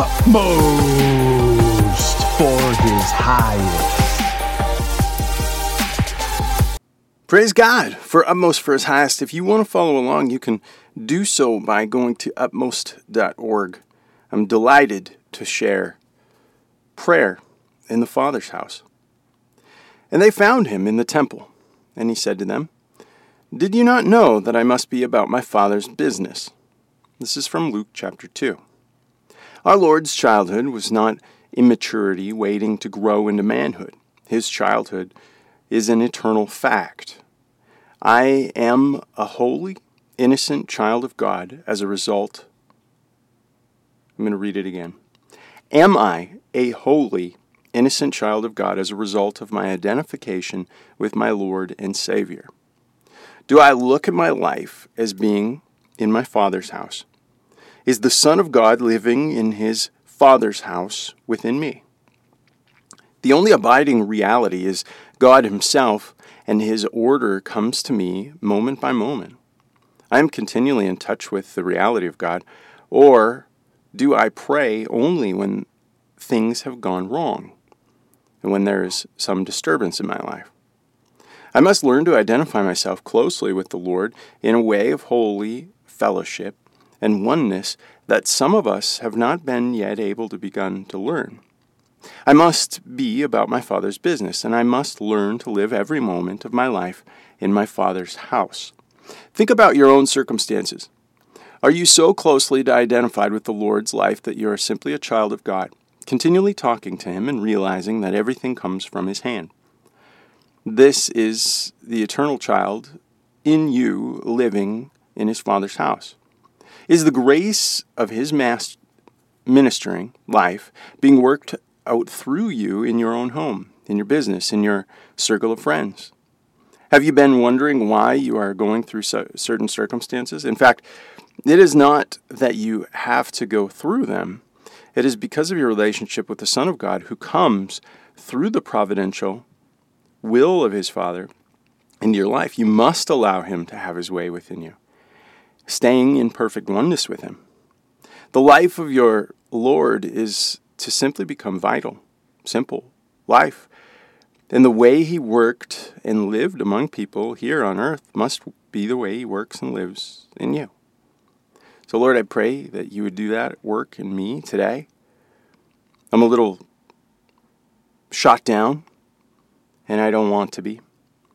utmost for his highest. Praise God for Utmost for His Highest. If you want to follow along, you can do so by going to utmost.org. I'm delighted to share prayer in the Father's house. And they found him in the temple, and he said to them, Did you not know that I must be about my Father's business? This is from Luke chapter 2. Our Lord's childhood was not immaturity waiting to grow into manhood. His childhood is an eternal fact. I am a holy, innocent child of God as a result. I'm going to read it again. Am I a holy, innocent child of God as a result of my identification with my Lord and Savior? Do I look at my life as being in my Father's house? Is the Son of God living in his Father's house within me? The only abiding reality is God Himself, and His order comes to me moment by moment. I am continually in touch with the reality of God, or do I pray only when things have gone wrong and when there is some disturbance in my life? I must learn to identify myself closely with the Lord in a way of holy fellowship and oneness that some of us have not been yet able to begin to learn. I must be about my Father's business, and I must learn to live every moment of my life in my Father's house. Think about your own circumstances. Are you so closely identified with the Lord's life that you are simply a child of God, continually talking to Him and realizing that everything comes from His hand? This is the eternal child in you living in His Father's house. Is the grace of His mass ministering life being worked out through you in your own home, in your business, in your circle of friends? Have you been wondering why you are going through certain circumstances? In fact, it is not that you have to go through them. It is because of your relationship with the Son of God who comes through the providential will of his Father into your life. You must allow him to have his way within you, staying in perfect oneness with him. The life of your Lord is to simply become vital, simple life. And the way he worked and lived among people here on earth must be the way he works and lives in you. So, Lord, I pray that you would do that work in me today. I'm a little shot down, and I don't want to be.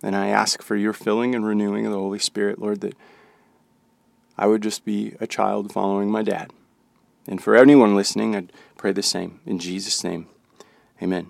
And I ask for your filling and renewing of the Holy Spirit, Lord, that I would just be a child following my dad. And for anyone listening, I'd pray the same. In Jesus' name, amen.